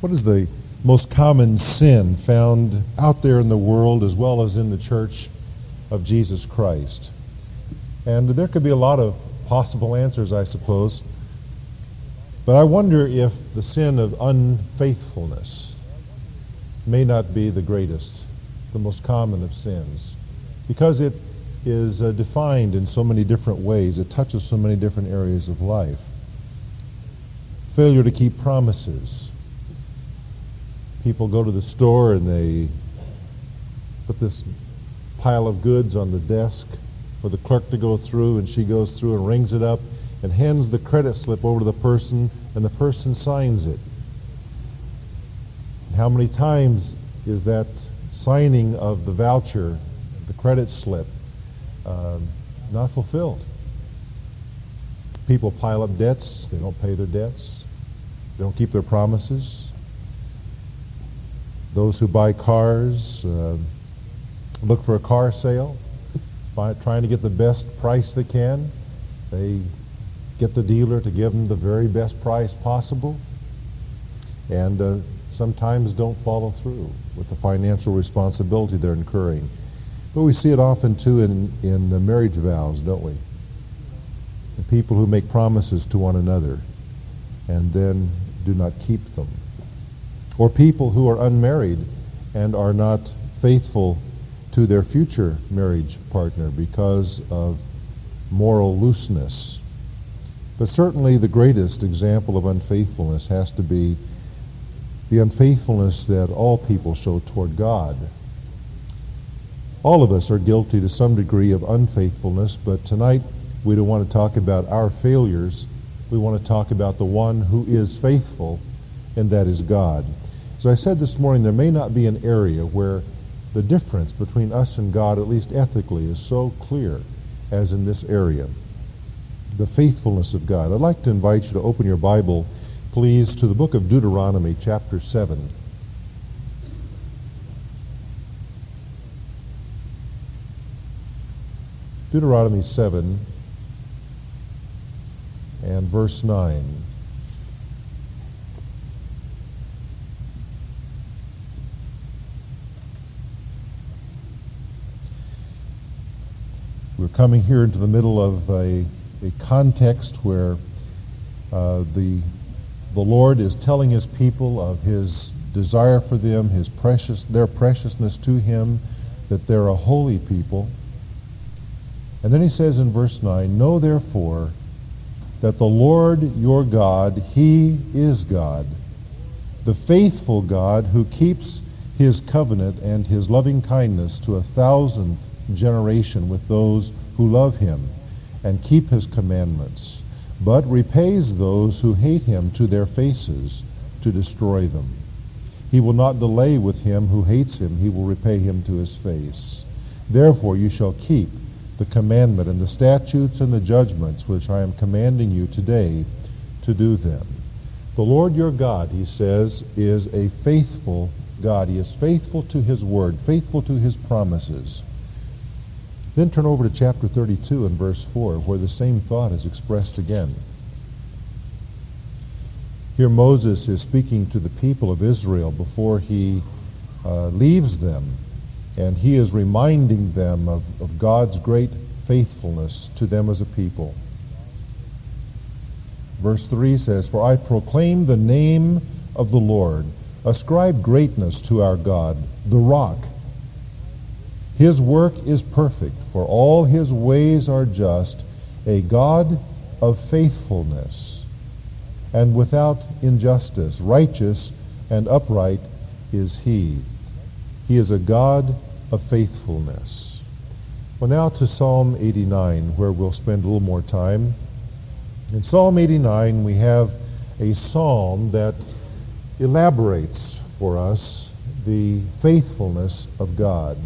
What is the most common sin found out there in the world as well as in the church of Jesus Christ? And there could be a lot of possible answers, I suppose. But I wonder if the sin of unfaithfulness may not be the greatest, the most common of sins, because it is uh, defined in so many different ways. It touches so many different areas of life. Failure to keep promises. People go to the store and they put this pile of goods on the desk for the clerk to go through, and she goes through and rings it up and hands the credit slip over to the person, and the person signs it. How many times is that signing of the voucher, the credit slip, um, not fulfilled? People pile up debts, they don't pay their debts, they don't keep their promises. Those who buy cars uh, look for a car sale by trying to get the best price they can. They get the dealer to give them the very best price possible and uh, sometimes don't follow through with the financial responsibility they're incurring. But we see it often too in, in the marriage vows, don't we? The people who make promises to one another and then do not keep them. Or people who are unmarried and are not faithful to their future marriage partner because of moral looseness. But certainly the greatest example of unfaithfulness has to be the unfaithfulness that all people show toward God. All of us are guilty to some degree of unfaithfulness, but tonight we don't want to talk about our failures. We want to talk about the one who is faithful, and that is God. As I said this morning, there may not be an area where the difference between us and God, at least ethically, is so clear as in this area. The faithfulness of God. I'd like to invite you to open your Bible, please, to the book of Deuteronomy, chapter 7. Deuteronomy 7 and verse 9. Coming here into the middle of a, a context where uh, the, the Lord is telling his people of his desire for them, his precious, their preciousness to him, that they're a holy people. And then he says in verse 9, Know therefore that the Lord your God, he is God, the faithful God who keeps his covenant and his loving kindness to a thousand generation with those who love him and keep his commandments, but repays those who hate him to their faces to destroy them. He will not delay with him who hates him, he will repay him to his face. Therefore you shall keep the commandment and the statutes and the judgments which I am commanding you today to do them. The Lord your God, he says, is a faithful God. He is faithful to his word, faithful to his promises. Then turn over to chapter 32 and verse 4, where the same thought is expressed again. Here Moses is speaking to the people of Israel before he uh, leaves them, and he is reminding them of, of God's great faithfulness to them as a people. Verse 3 says, For I proclaim the name of the Lord. Ascribe greatness to our God, the rock his work is perfect, for all his ways are just, a God of faithfulness, and without injustice, righteous and upright is he. He is a God of faithfulness. Well, now to Psalm 89, where we'll spend a little more time. In Psalm 89, we have a psalm that elaborates for us the faithfulness of God.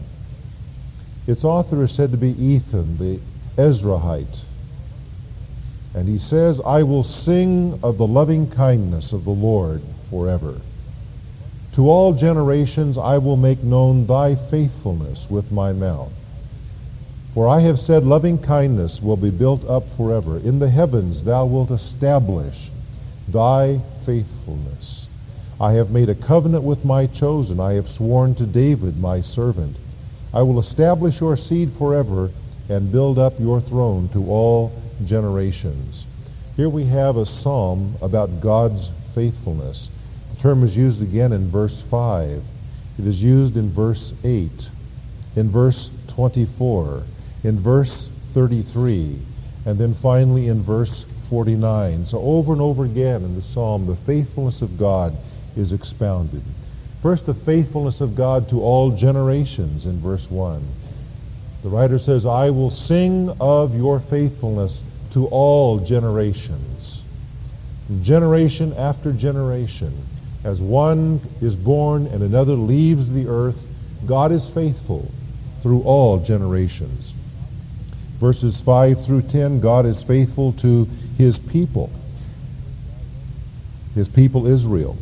Its author is said to be Ethan, the Ezrahite. And he says, I will sing of the loving kindness of the Lord forever. To all generations I will make known thy faithfulness with my mouth. For I have said, loving kindness will be built up forever. In the heavens thou wilt establish thy faithfulness. I have made a covenant with my chosen. I have sworn to David, my servant. I will establish your seed forever and build up your throne to all generations. Here we have a psalm about God's faithfulness. The term is used again in verse 5. It is used in verse 8, in verse 24, in verse 33, and then finally in verse 49. So over and over again in the psalm, the faithfulness of God is expounded. First, the faithfulness of God to all generations in verse 1. The writer says, I will sing of your faithfulness to all generations. Generation after generation, as one is born and another leaves the earth, God is faithful through all generations. Verses 5 through 10, God is faithful to his people, his people Israel.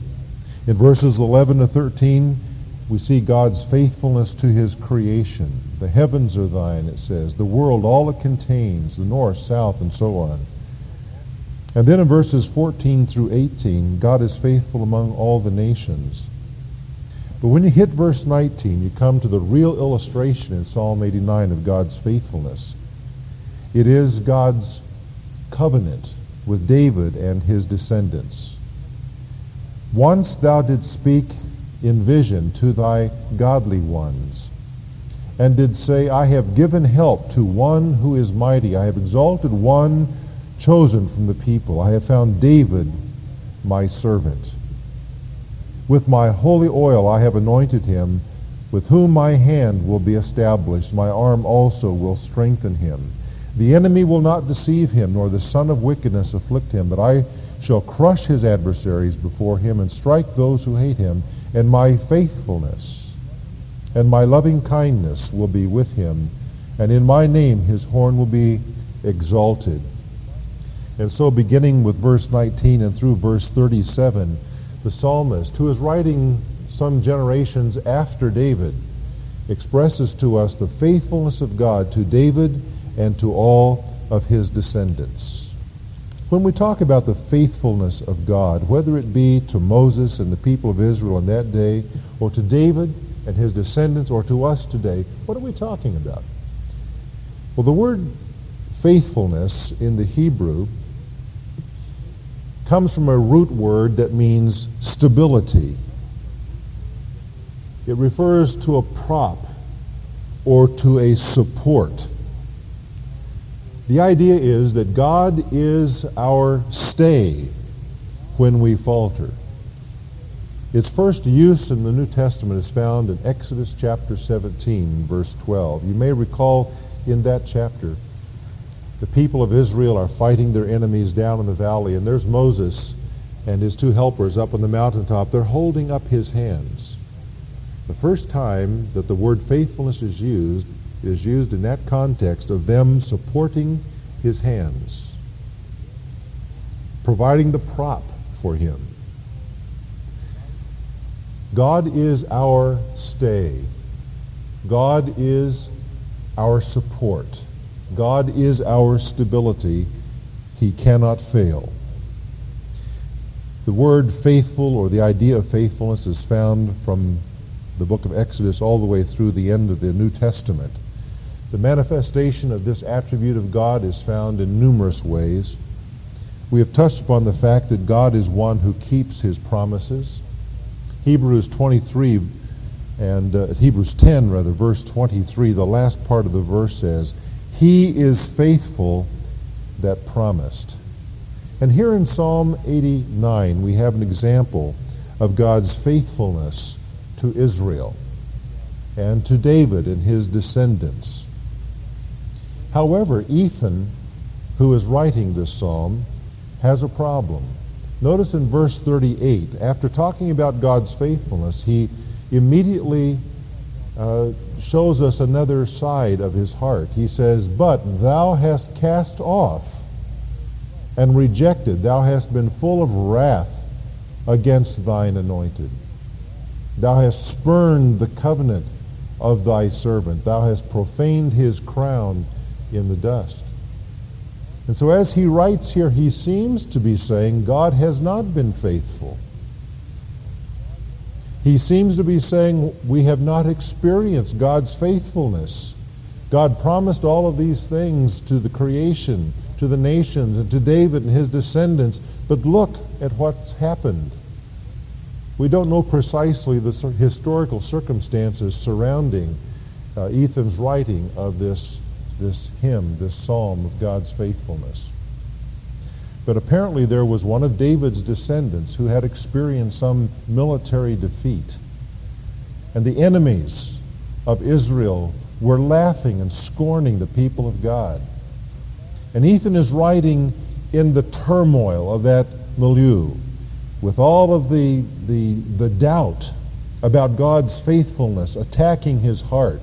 In verses 11 to 13, we see God's faithfulness to his creation. The heavens are thine, it says, the world, all it contains, the north, south, and so on. And then in verses 14 through 18, God is faithful among all the nations. But when you hit verse 19, you come to the real illustration in Psalm 89 of God's faithfulness. It is God's covenant with David and his descendants. Once thou didst speak in vision to thy godly ones, and didst say, I have given help to one who is mighty. I have exalted one chosen from the people. I have found David my servant. With my holy oil I have anointed him, with whom my hand will be established. My arm also will strengthen him. The enemy will not deceive him, nor the son of wickedness afflict him, but I shall crush his adversaries before him and strike those who hate him, and my faithfulness and my loving kindness will be with him, and in my name his horn will be exalted. And so, beginning with verse 19 and through verse 37, the psalmist, who is writing some generations after David, expresses to us the faithfulness of God to David and to all of his descendants. When we talk about the faithfulness of God, whether it be to Moses and the people of Israel in that day, or to David and his descendants, or to us today, what are we talking about? Well, the word faithfulness in the Hebrew comes from a root word that means stability. It refers to a prop or to a support. The idea is that God is our stay when we falter. Its first use in the New Testament is found in Exodus chapter 17, verse 12. You may recall in that chapter, the people of Israel are fighting their enemies down in the valley, and there's Moses and his two helpers up on the mountaintop. They're holding up his hands. The first time that the word faithfulness is used is used in that context of them supporting his hands, providing the prop for him. God is our stay. God is our support. God is our stability. He cannot fail. The word faithful or the idea of faithfulness is found from the book of Exodus all the way through the end of the New Testament. The manifestation of this attribute of God is found in numerous ways. We have touched upon the fact that God is one who keeps his promises. Hebrews 23 and uh, Hebrews 10 rather verse 23 the last part of the verse says he is faithful that promised. And here in Psalm 89 we have an example of God's faithfulness to Israel and to David and his descendants. However, Ethan, who is writing this psalm, has a problem. Notice in verse 38, after talking about God's faithfulness, he immediately uh, shows us another side of his heart. He says, But thou hast cast off and rejected, thou hast been full of wrath against thine anointed. Thou hast spurned the covenant of thy servant. Thou hast profaned his crown in the dust. And so as he writes here, he seems to be saying God has not been faithful. He seems to be saying we have not experienced God's faithfulness. God promised all of these things to the creation, to the nations, and to David and his descendants, but look at what's happened. We don't know precisely the historical circumstances surrounding uh, Ethan's writing of this, this hymn, this psalm of God's faithfulness. But apparently there was one of David's descendants who had experienced some military defeat. And the enemies of Israel were laughing and scorning the people of God. And Ethan is writing in the turmoil of that milieu, with all of the, the, the doubt about God's faithfulness attacking his heart.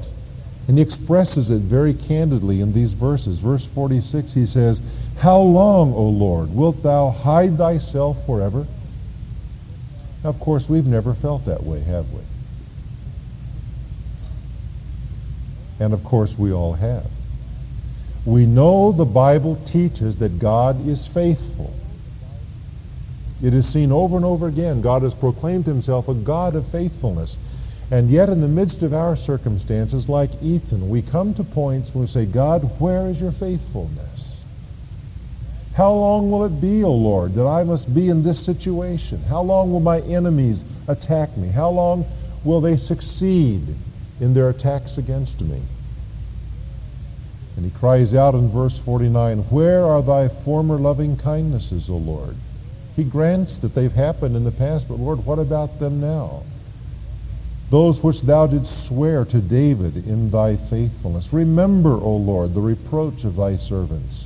And he expresses it very candidly in these verses. Verse 46, he says, How long, O Lord, wilt thou hide thyself forever? Now, of course, we've never felt that way, have we? And of course, we all have. We know the Bible teaches that God is faithful. It is seen over and over again. God has proclaimed himself a God of faithfulness. And yet, in the midst of our circumstances, like Ethan, we come to points when we say, God, where is your faithfulness? How long will it be, O Lord, that I must be in this situation? How long will my enemies attack me? How long will they succeed in their attacks against me? And he cries out in verse 49, Where are thy former loving kindnesses, O Lord? He grants that they've happened in the past, but Lord, what about them now? Those which thou didst swear to David in thy faithfulness. Remember, O Lord, the reproach of thy servants,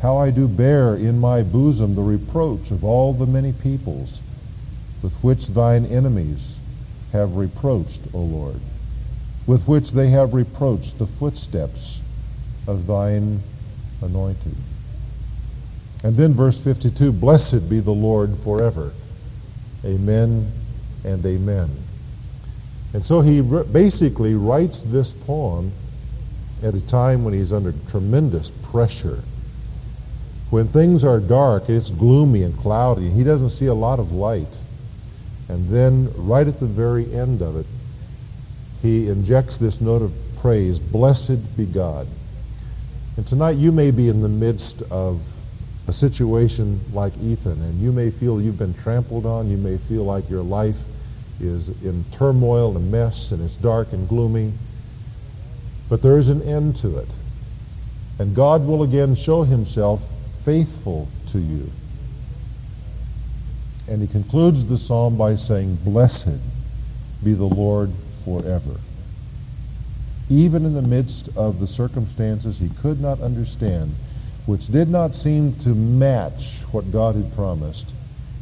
how I do bear in my bosom the reproach of all the many peoples with which thine enemies have reproached, O Lord, with which they have reproached the footsteps of thine anointed. And then verse 52, Blessed be the Lord forever. Amen and amen. And so he basically writes this poem at a time when he's under tremendous pressure. When things are dark, it's gloomy and cloudy, and he doesn't see a lot of light. And then, right at the very end of it, he injects this note of praise Blessed be God. And tonight, you may be in the midst of a situation like Ethan, and you may feel you've been trampled on. You may feel like your life is in turmoil and mess and it's dark and gloomy. But there is an end to it. And God will again show himself faithful to you. And he concludes the psalm by saying, Blessed be the Lord forever. Even in the midst of the circumstances he could not understand, which did not seem to match what God had promised,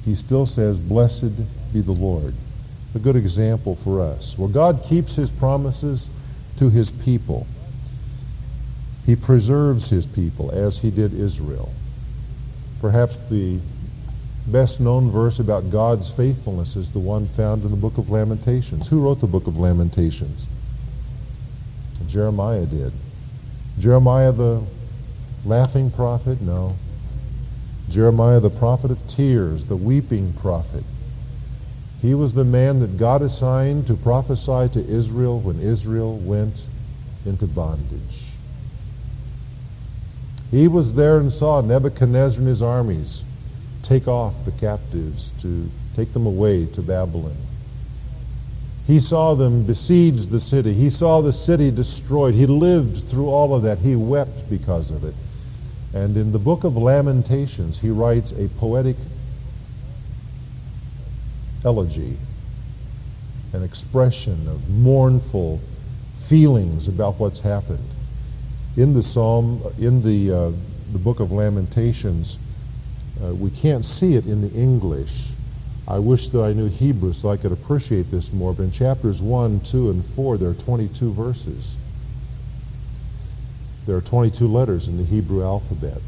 he still says, Blessed be the Lord a good example for us. Well, God keeps his promises to his people. He preserves his people as he did Israel. Perhaps the best known verse about God's faithfulness is the one found in the book of Lamentations. Who wrote the book of Lamentations? Jeremiah did. Jeremiah the laughing prophet? No. Jeremiah the prophet of tears, the weeping prophet. He was the man that God assigned to prophesy to Israel when Israel went into bondage. He was there and saw Nebuchadnezzar and his armies take off the captives to take them away to Babylon. He saw them besiege the city. He saw the city destroyed. He lived through all of that. He wept because of it. And in the book of Lamentations, he writes a poetic elegy, an expression of mournful feelings about what's happened. In the psalm, in the, uh, the book of Lamentations, uh, we can't see it in the English. I wish that I knew Hebrew so I could appreciate this more, but in chapters 1, 2, and 4, there are 22 verses. There are 22 letters in the Hebrew alphabet.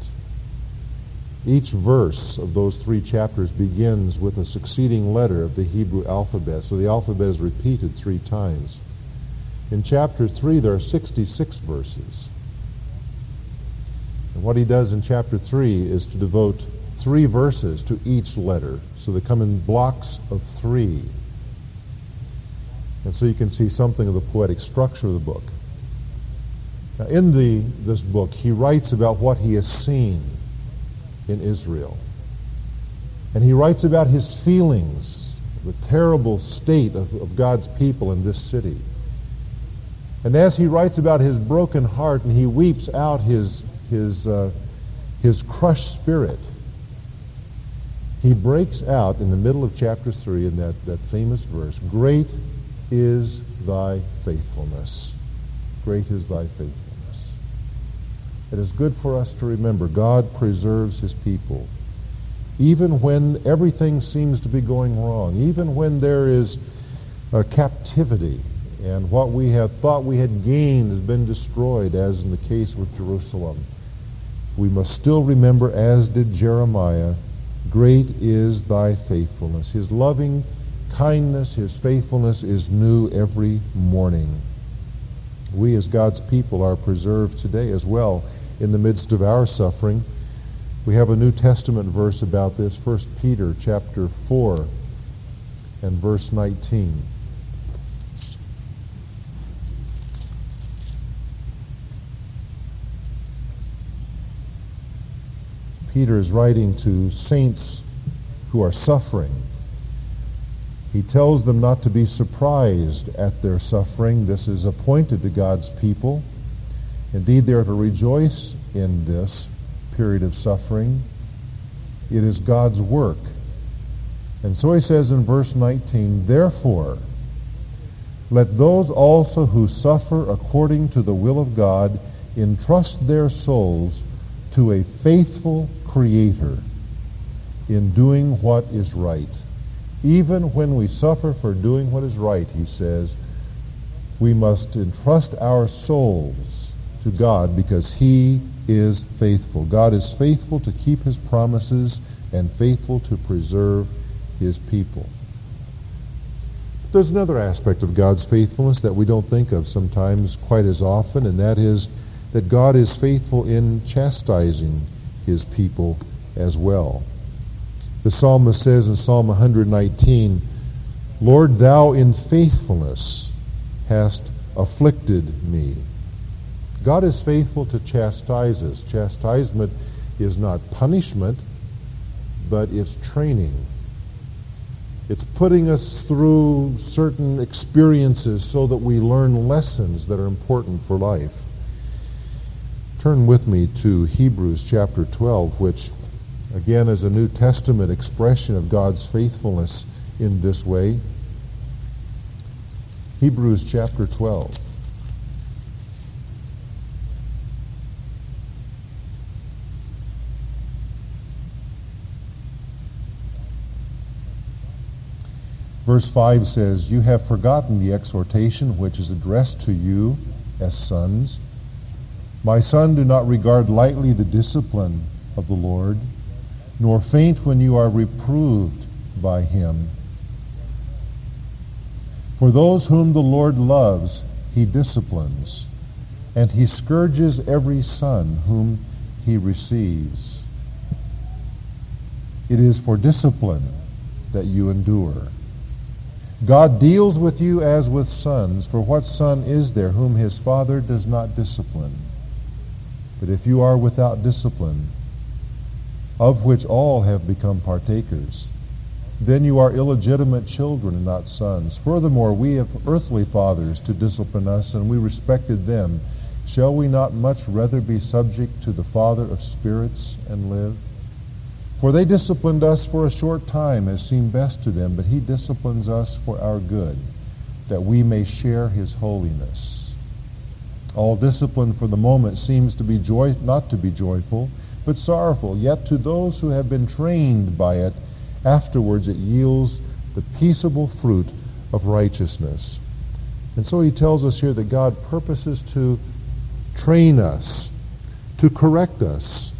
Each verse of those three chapters begins with a succeeding letter of the Hebrew alphabet. So the alphabet is repeated three times. In chapter 3, there are 66 verses. And what he does in chapter 3 is to devote three verses to each letter. So they come in blocks of three. And so you can see something of the poetic structure of the book. Now, in the, this book, he writes about what he has seen in Israel. And he writes about his feelings, the terrible state of, of God's people in this city. And as he writes about his broken heart and he weeps out his, his, uh, his crushed spirit, he breaks out in the middle of chapter 3 in that, that famous verse Great is thy faithfulness. Great is thy faithfulness. It is good for us to remember God preserves his people. Even when everything seems to be going wrong, even when there is a captivity and what we have thought we had gained has been destroyed, as in the case with Jerusalem, we must still remember, as did Jeremiah, Great is thy faithfulness. His loving kindness, his faithfulness is new every morning. We as God's people are preserved today as well in the midst of our suffering. We have a New Testament verse about this, 1 Peter chapter 4 and verse 19. Peter is writing to saints who are suffering. He tells them not to be surprised at their suffering. This is appointed to God's people. Indeed, they are to rejoice in this period of suffering. It is God's work. And so he says in verse 19, Therefore, let those also who suffer according to the will of God entrust their souls to a faithful Creator in doing what is right. Even when we suffer for doing what is right, he says, we must entrust our souls to God because he is faithful. God is faithful to keep his promises and faithful to preserve his people. There's another aspect of God's faithfulness that we don't think of sometimes quite as often, and that is that God is faithful in chastising his people as well. The psalmist says in Psalm 119, Lord, thou in faithfulness hast afflicted me. God is faithful to chastise us. Chastisement is not punishment, but it's training. It's putting us through certain experiences so that we learn lessons that are important for life. Turn with me to Hebrews chapter 12, which again is a New Testament expression of God's faithfulness in this way. Hebrews chapter 12. Verse 5 says, You have forgotten the exhortation which is addressed to you as sons. My son, do not regard lightly the discipline of the Lord, nor faint when you are reproved by him. For those whom the Lord loves, he disciplines, and he scourges every son whom he receives. It is for discipline that you endure. God deals with you as with sons, for what son is there whom his father does not discipline? But if you are without discipline, of which all have become partakers, then you are illegitimate children and not sons. Furthermore, we have earthly fathers to discipline us, and we respected them. Shall we not much rather be subject to the Father of spirits and live? For they disciplined us for a short time as seemed best to them, but he disciplines us for our good, that we may share his holiness. All discipline for the moment seems to be joy, not to be joyful, but sorrowful. Yet to those who have been trained by it, afterwards it yields the peaceable fruit of righteousness. And so he tells us here that God purposes to train us, to correct us,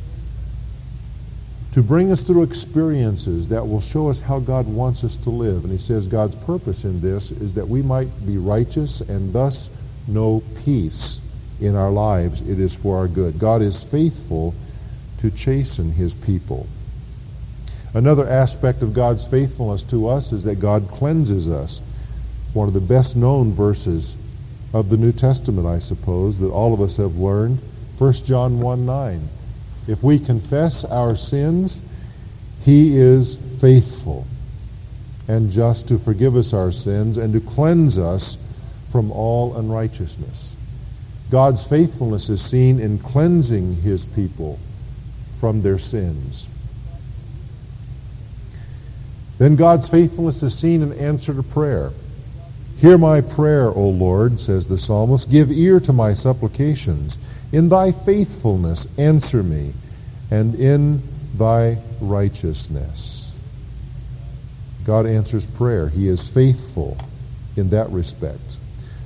to bring us through experiences that will show us how God wants us to live. And he says God's purpose in this is that we might be righteous and thus know peace in our lives, it is for our good. God is faithful to chasten his people. Another aspect of God's faithfulness to us is that God cleanses us. one of the best known verses of the New Testament, I suppose, that all of us have learned. 1 John 1 9. If we confess our sins, he is faithful and just to forgive us our sins and to cleanse us from all unrighteousness. God's faithfulness is seen in cleansing his people from their sins. Then God's faithfulness is seen in answer to prayer. Hear my prayer, O Lord, says the psalmist. Give ear to my supplications. In thy faithfulness answer me, and in thy righteousness. God answers prayer. He is faithful in that respect.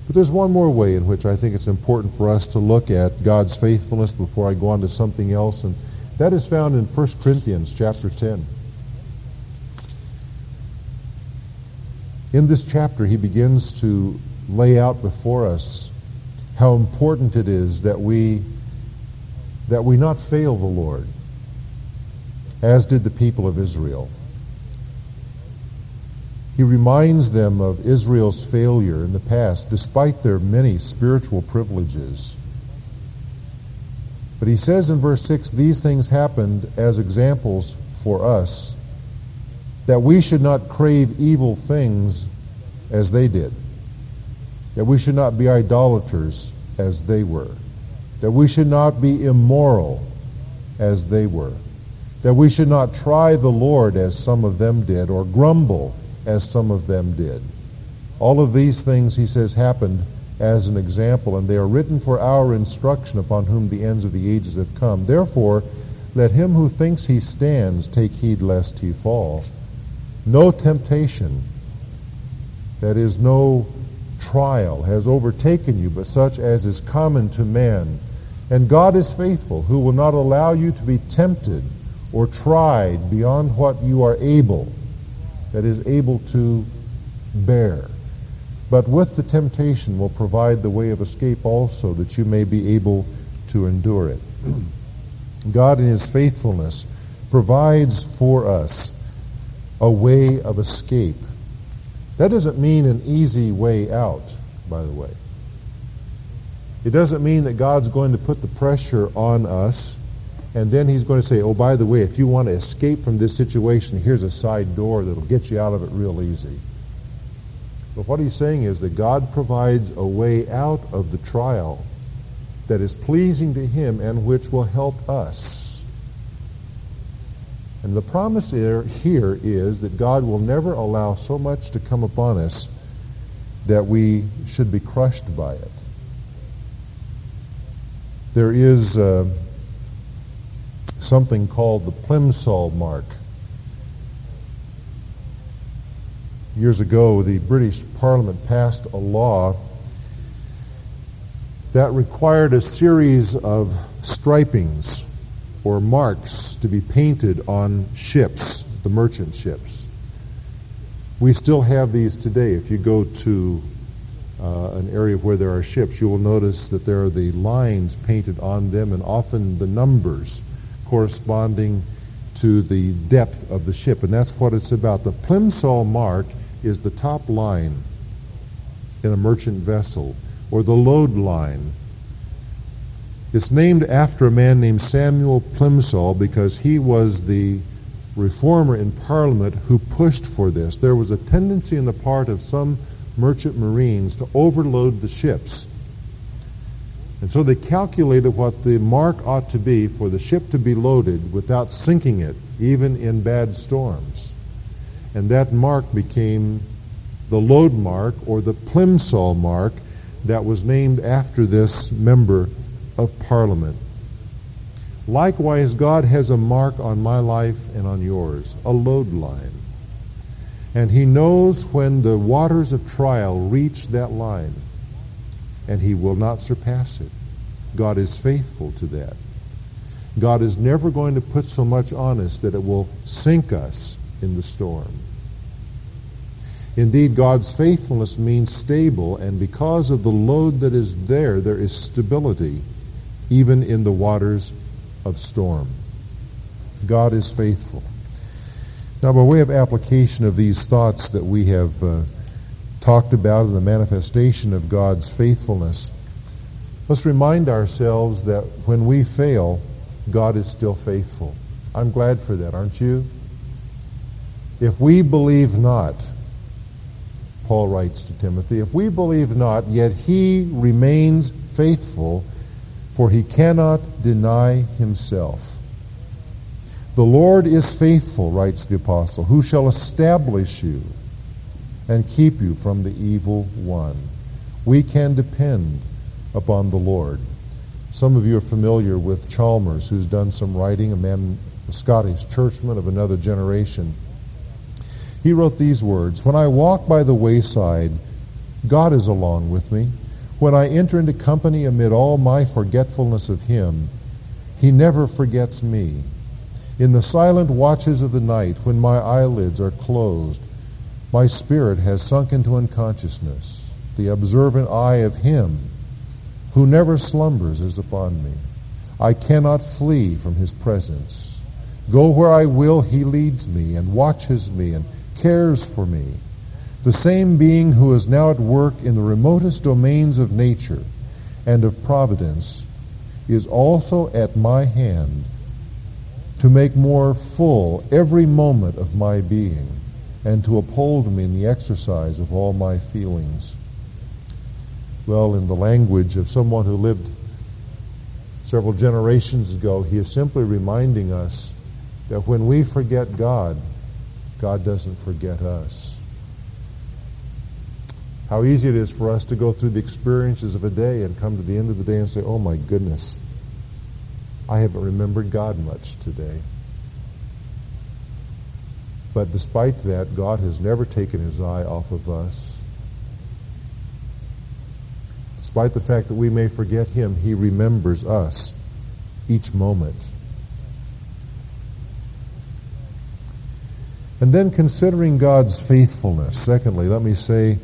But there's one more way in which I think it's important for us to look at God's faithfulness before I go on to something else, and that is found in 1 Corinthians chapter 10. In this chapter, he begins to lay out before us how important it is that we that we not fail the Lord, as did the people of Israel. He reminds them of Israel's failure in the past, despite their many spiritual privileges. But he says in verse 6 these things happened as examples for us that we should not crave evil things as they did, that we should not be idolaters as they were, that we should not be immoral as they were, that we should not try the Lord as some of them did, or grumble as some of them did. All of these things, he says, happened as an example, and they are written for our instruction upon whom the ends of the ages have come. Therefore, let him who thinks he stands take heed lest he fall. No temptation, that is, no trial, has overtaken you, but such as is common to man. And God is faithful, who will not allow you to be tempted or tried beyond what you are able that is able to bear. But with the temptation will provide the way of escape also, that you may be able to endure it. God, in His faithfulness, provides for us a way of escape. That doesn't mean an easy way out, by the way. It doesn't mean that God's going to put the pressure on us and then he's going to say, oh, by the way, if you want to escape from this situation, here's a side door that'll get you out of it real easy. But what he's saying is that God provides a way out of the trial that is pleasing to him and which will help us. And the promise here, here is that God will never allow so much to come upon us that we should be crushed by it. There is. Uh, something called the Plimsoll mark. Years ago, the British Parliament passed a law that required a series of stripings or marks to be painted on ships, the merchant ships. We still have these today. If you go to uh, an area where there are ships, you will notice that there are the lines painted on them and often the numbers corresponding to the depth of the ship. And that's what it's about. The Plimsoll mark is the top line in a merchant vessel, or the load line. It's named after a man named Samuel Plimsoll because he was the reformer in Parliament who pushed for this. There was a tendency on the part of some merchant marines to overload the ships and so they calculated what the mark ought to be for the ship to be loaded without sinking it, even in bad storms. And that mark became the load mark or the Plimsoll mark that was named after this member of Parliament. Likewise, God has a mark on my life and on yours, a load line. And He knows when the waters of trial reach that line and he will not surpass it. God is faithful to that. God is never going to put so much on us that it will sink us in the storm. Indeed, God's faithfulness means stable, and because of the load that is there, there is stability even in the waters of storm. God is faithful. Now, by way of application of these thoughts that we have uh, talked about in the manifestation of God's faithfulness, let's remind ourselves that when we fail, God is still faithful. I'm glad for that, aren't you? If we believe not, Paul writes to Timothy, if we believe not, yet he remains faithful, for he cannot deny himself. The Lord is faithful, writes the apostle, who shall establish you and keep you from the evil one. We can depend upon the Lord. Some of you are familiar with Chalmers, who's done some writing, a man, a Scottish churchman of another generation. He wrote these words When I walk by the wayside, God is along with me. When I enter into company amid all my forgetfulness of Him, He never forgets me. In the silent watches of the night, when my eyelids are closed, my spirit has sunk into unconsciousness. The observant eye of Him who never slumbers is upon me. I cannot flee from His presence. Go where I will, He leads me and watches me and cares for me. The same being who is now at work in the remotest domains of nature and of providence is also at my hand to make more full every moment of my being and to uphold me in the exercise of all my feelings. Well, in the language of someone who lived several generations ago, he is simply reminding us that when we forget God, God doesn't forget us. How easy it is for us to go through the experiences of a day and come to the end of the day and say, oh my goodness, I haven't remembered God much today. But despite that, God has never taken his eye off of us. Despite the fact that we may forget him, he remembers us each moment. And then considering God's faithfulness. Secondly, let me say,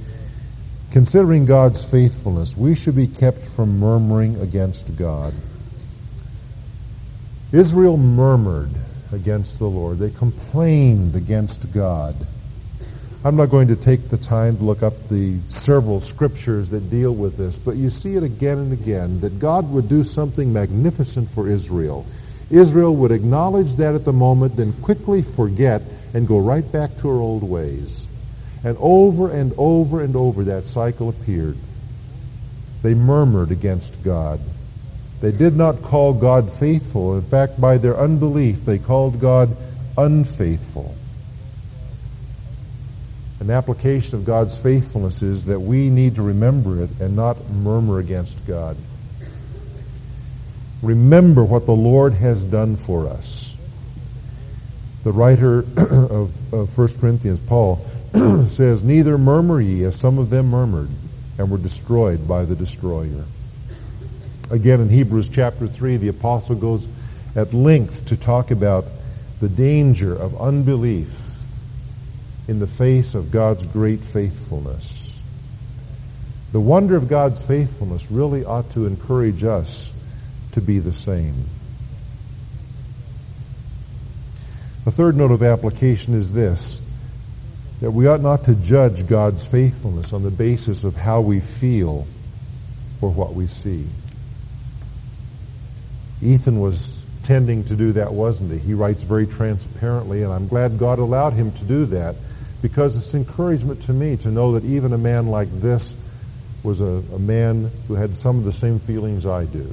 considering God's faithfulness, we should be kept from murmuring against God. Israel murmured against the Lord. They complained against God. I'm not going to take the time to look up the several scriptures that deal with this, but you see it again and again that God would do something magnificent for Israel. Israel would acknowledge that at the moment, then quickly forget and go right back to her old ways. And over and over and over that cycle appeared. They murmured against God. They did not call God faithful. In fact, by their unbelief, they called God unfaithful. An application of God's faithfulness is that we need to remember it and not murmur against God. Remember what the Lord has done for us. The writer of, of 1 Corinthians, Paul, says, Neither murmur ye, as some of them murmured, and were destroyed by the destroyer. Again, in Hebrews chapter 3, the apostle goes at length to talk about the danger of unbelief in the face of God's great faithfulness. The wonder of God's faithfulness really ought to encourage us to be the same. The third note of application is this that we ought not to judge God's faithfulness on the basis of how we feel or what we see. Ethan was tending to do that, wasn't he? He writes very transparently, and I'm glad God allowed him to do that because it's encouragement to me to know that even a man like this was a, a man who had some of the same feelings I do.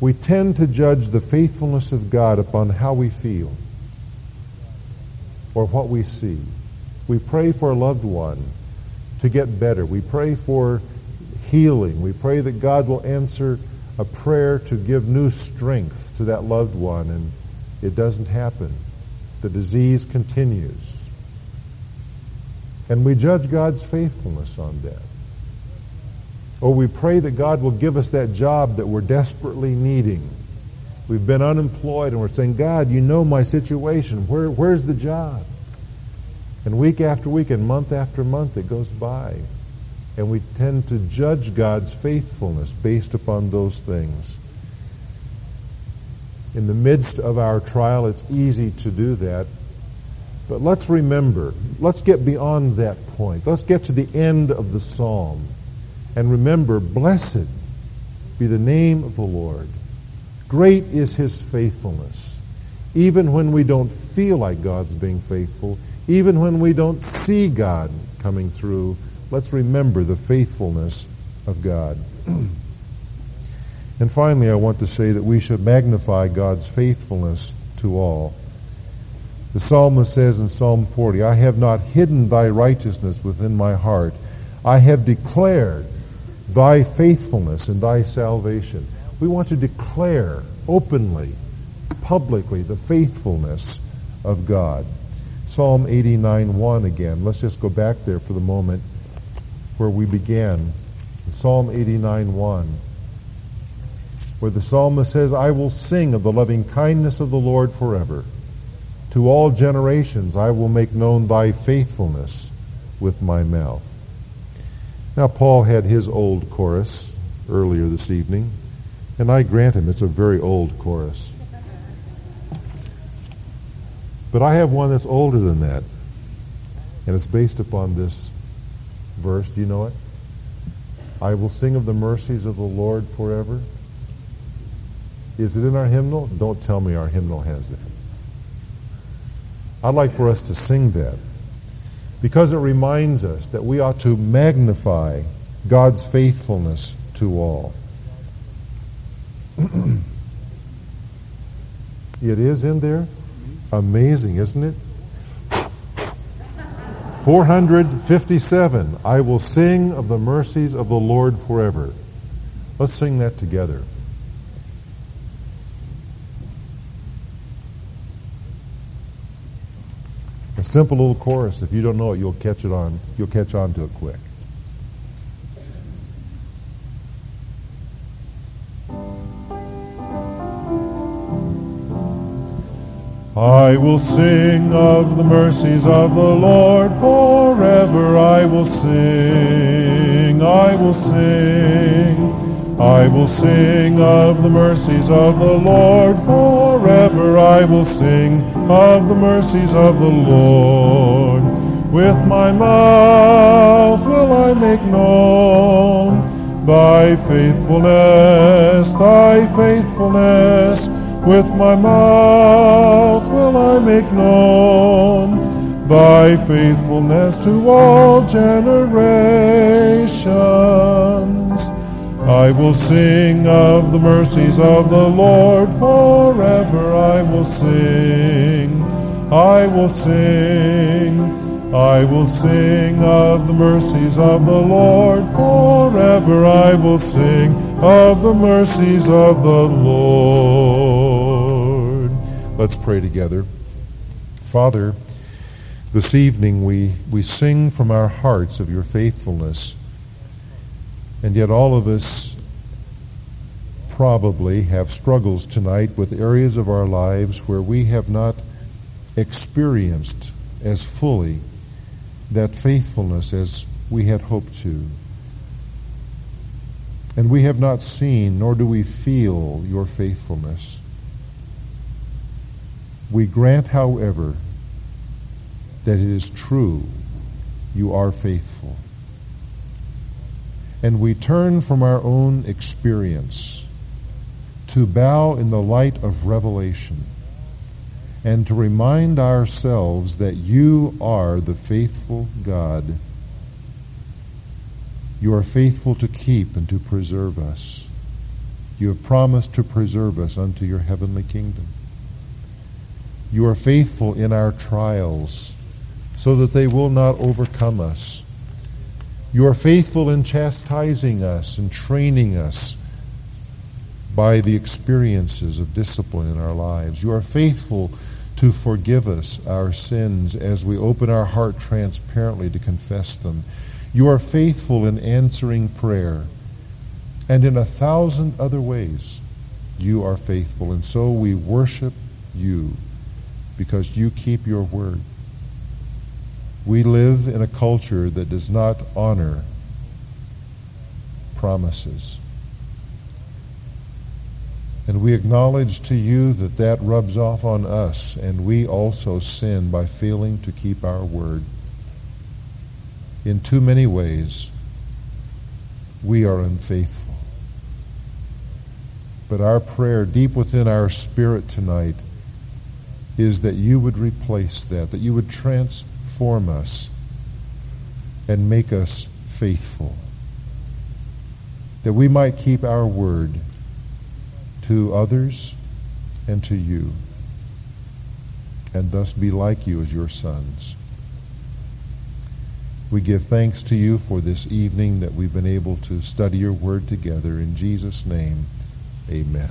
We tend to judge the faithfulness of God upon how we feel or what we see. We pray for a loved one to get better. We pray for healing. We pray that God will answer a prayer to give new strength to that loved one, and it doesn't happen. The disease continues. And we judge God's faithfulness on that. Or we pray that God will give us that job that we're desperately needing. We've been unemployed and we're saying, God, you know my situation. Where, where's the job? And week after week and month after month it goes by and we tend to judge God's faithfulness based upon those things. In the midst of our trial, it's easy to do that. But let's remember, let's get beyond that point. Let's get to the end of the psalm. And remember, blessed be the name of the Lord. Great is his faithfulness. Even when we don't feel like God's being faithful, even when we don't see God coming through, let's remember the faithfulness of God. and finally, I want to say that we should magnify God's faithfulness to all. The psalmist says in Psalm 40, I have not hidden thy righteousness within my heart. I have declared thy faithfulness and thy salvation. We want to declare openly, publicly, the faithfulness of God. Psalm 89 1 again. Let's just go back there for the moment where we began. Psalm 89 1, where the psalmist says, I will sing of the loving kindness of the Lord forever. To all generations I will make known thy faithfulness with my mouth. Now, Paul had his old chorus earlier this evening, and I grant him it's a very old chorus. But I have one that's older than that, and it's based upon this verse. Do you know it? I will sing of the mercies of the Lord forever. Is it in our hymnal? Don't tell me our hymnal has that. I'd like for us to sing that because it reminds us that we ought to magnify God's faithfulness to all. it is in there? Amazing, isn't it? 457. I will sing of the mercies of the Lord forever. Let's sing that together. A simple little chorus. If you don't know it, you'll catch it on. You'll catch on to it quick. I will sing of the mercies of the Lord forever. I will sing, I will sing. I will sing of the mercies of the Lord forever. I will sing of the mercies of the Lord. With my mouth will I make known thy faithfulness, thy faithfulness. With my mouth will I make known thy faithfulness to all generations. I will sing of the mercies of the Lord forever. I will sing. I will sing. I will sing of the mercies of the Lord forever. I will sing of the mercies of the Lord. Let's pray together. Father, this evening we, we sing from our hearts of your faithfulness. And yet, all of us probably have struggles tonight with areas of our lives where we have not experienced as fully that faithfulness as we had hoped to. And we have not seen, nor do we feel your faithfulness. We grant, however, that it is true you are faithful and we turn from our own experience to bow in the light of revelation and to remind ourselves that you are the faithful God. You are faithful to keep and to preserve us. You have promised to preserve us unto your heavenly kingdom. You are faithful in our trials so that they will not overcome us you are faithful in chastising us and training us by the experiences of discipline in our lives. You are faithful to forgive us our sins as we open our heart transparently to confess them. You are faithful in answering prayer. And in a thousand other ways, you are faithful. And so we worship you because you keep your word. We live in a culture that does not honor promises. And we acknowledge to you that that rubs off on us, and we also sin by failing to keep our word. In too many ways, we are unfaithful. But our prayer deep within our spirit tonight is that you would replace that, that you would transform us and make us faithful. That we might keep our word to others and to you, and thus be like you as your sons. We give thanks to you for this evening that we've been able to study your word together. In Jesus' name, amen.